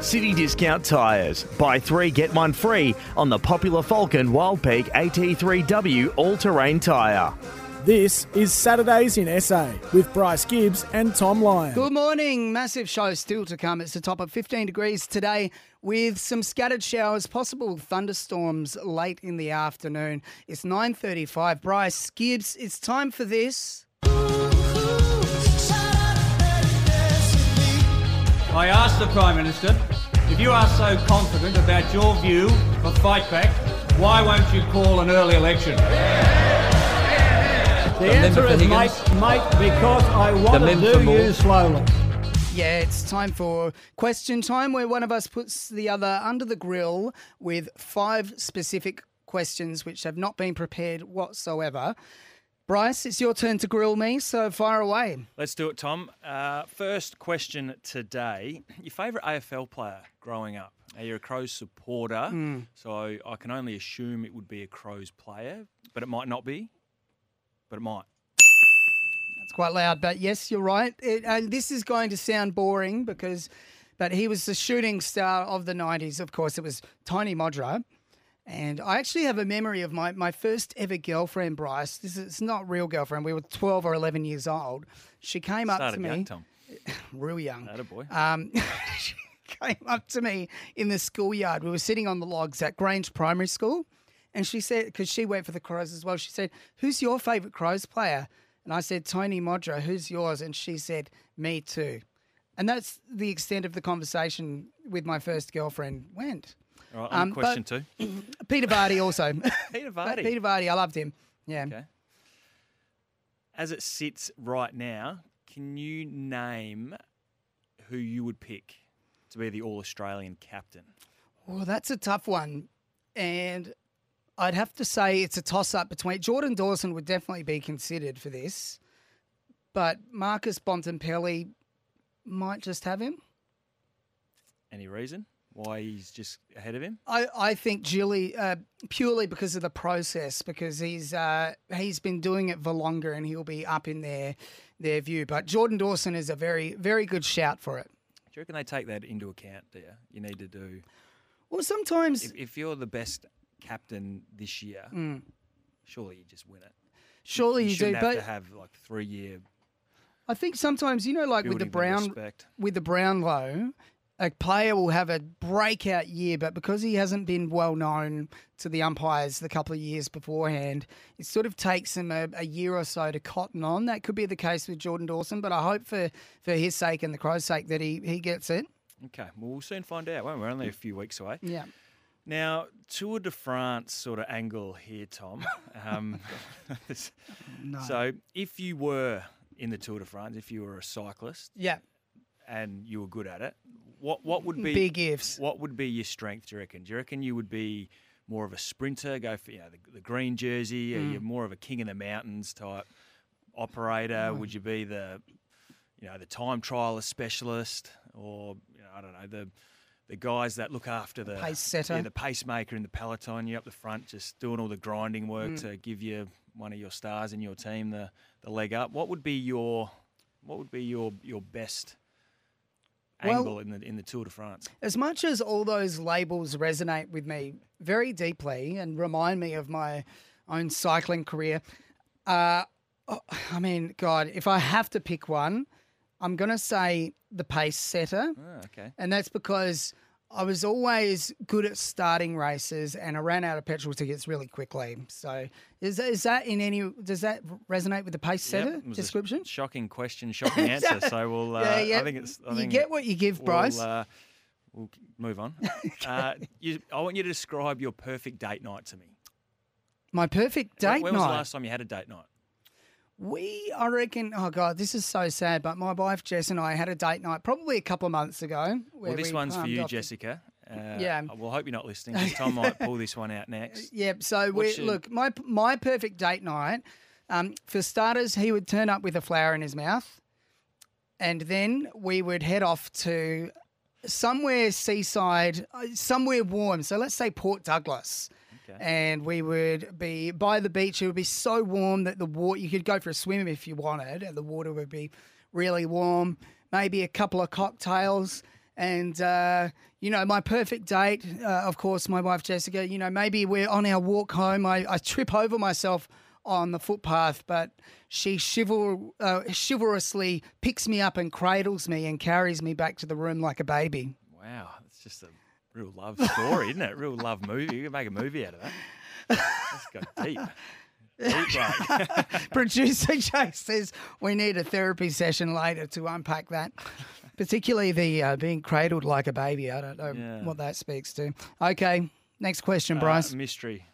City Discount Tyres. Buy three, get one free on the popular Falken Wildpeak AT3W all terrain tyre. This is Saturdays in SA with Bryce Gibbs and Tom Lyon. Good morning. Massive show still to come. It's the top of 15 degrees today with some scattered showers, possible thunderstorms late in the afternoon. It's 9.35. Bryce Gibbs, it's time for this. I asked the Prime Minister, if you are so confident about your view of Fightback, why won't you call an early election? The answer is, mate, mate, because I want to do you slowly. Yeah, it's time for question time where one of us puts the other under the grill with five specific questions which have not been prepared whatsoever. Bryce, it's your turn to grill me, so fire away. Let's do it, Tom. Uh, first question today. Your favourite AFL player growing up? Now, you're a Crows supporter, Hmm. so I can only assume it would be a Crows player, but it might not be. But it might. That's quite loud, but yes, you're right. It, and this is going to sound boring because, but he was the shooting star of the 90s. Of course, it was Tony Modra. And I actually have a memory of my, my first ever girlfriend, Bryce. This is not real girlfriend. We were 12 or 11 years old. She came up to me, young, Tom. real young. Attaboy. Um, she came up to me in the schoolyard. We were sitting on the logs at Grange Primary School. And she said, because she went for the Crows as well, she said, Who's your favourite Crows player? And I said, Tony Modra. Who's yours? And she said, Me too. And that's the extent of the conversation with my first girlfriend went. All right, Um, question two. Peter Vardy also. Peter Vardy. Peter Vardy, I loved him. Yeah. Okay. As it sits right now, can you name who you would pick to be the All Australian captain? Well, that's a tough one. And I'd have to say it's a toss up between Jordan Dawson would definitely be considered for this, but Marcus Bontempelli might just have him. Any reason why he's just ahead of him? I, I think Julie uh, purely because of the process because he's uh, he's been doing it for longer and he'll be up in their their view. But Jordan Dawson is a very very good shout for it. Do you reckon they take that into account? Do you? You need to do. Well, sometimes If, if you're the best captain this year, surely you just win it. surely you, do, shouldn't have but to have like three year I think sometimes you know like with the Brown with the Brownlow, a player will have a breakout year, but because he hasn't been well known to the umpires the couple of years beforehand, it sort of takes him a, a year or so to cotton on. That could be the case with Jordan Dawson, but I hope for, for his sake and the Crows' sake that he, he gets it. Okay, well we'll soon find out. Won't we? We're only a few weeks away. Yeah. Now, Tour de France sort of angle here, Tom. Um, So, if you were in the Tour de France, if you were a cyclist Yeah. and you were good at it, what what would be Big ifs. What would be your strength? Do you reckon? Do you reckon you would be more of a sprinter, go for you know the, the green jersey? Are Mm. you more of a king of the mountains type operator? Would you be the you know the time trialist specialist, or you know I don't know the the guys that look after the Pace setter. yeah, the pacemaker in the peloton? You up the front, just doing all the grinding work Mm. to give you one of your stars in your team the the leg up. What would be your what would be your your best Well- angle in the in the Tour de France? As much as all those labels resonate with me very deeply and remind me of my own cycling career, uh, oh, I mean, God, if I have to pick one, I'm going to say the pace setter. Ah, okay. And that's because I was always good at starting races and I ran out of petrol tickets really quickly. So is that, is that in any, does that resonate with the pace setter it was a description? shocking question, shocking answer. So we'll. Uh, Yeah, yeah. I think it's. I You think get what you give, Bryce. We'll, uh, we'll move on. uh, you, I want you to describe your perfect date night to me. My perfect When- date when, night. was the last time you had a date night? We, I reckon, oh God, this is so sad, but my wife Jess and I had a date night probably a couple of months ago. Well, this we one's for you, Jessica. Uh, Yeah. We'll hope you're not listening. Tom might pull this one out next. Yeah, so we your- look, my my perfect date night, um, for starters, he would turn up with a flower in his mouth, and then we would head off to somewhere seaside, uh, somewhere warm. So let's say Port Douglas. Okay. And we would be by the beach. It would be so warm that the water, you could go for a swim if you wanted, and the water would be really warm. Maybe a couple of cocktails. And, uh, you know, my perfect date, uh, of course, my wife Jessica, you know, maybe we're on our walk home. I, I trip over myself on the footpath, but she chival- uh, chivalrously picks me up and cradles me and carries me back to the room like a baby. Wow, it's just a real love story, isn't it? Real love movie. You can make a movie out of that. That's got deep. Deep. Producer Jay says we need a therapy session later to unpack that, particularly the uh, being cradled like a baby. I don't know Yeah. what that speaks to. Okay, next question, Uh, Bryce. mystery.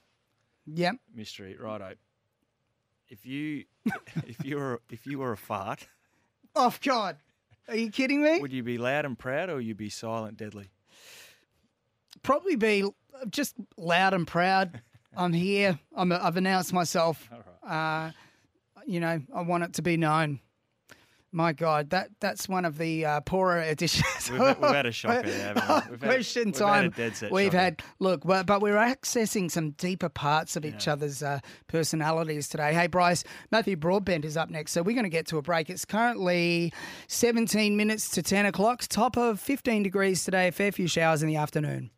yep. Mystery. Righto. If you if you were if you were a fart, Oh God, are you kidding me? would you be loud and proud or would you be silent, deadly? Probably be just loud and proud. I'm here. I'm, I've announced myself. Uh, you know, I want it to be known. My God, that that's one of the uh, poorer editions. We've had- we've had a shocker there, haven't we? We've had- Question we've had a time. dead set we've had look, but, but we're accessing some deeper parts of each other's uh, personalities today. Hey, Bryce, Matthew Broadbent is up next, so we're going to get to a break. It's currently 17 minutes to 10 o'clock. Top of 15 degrees today. A fair few showers in the afternoon.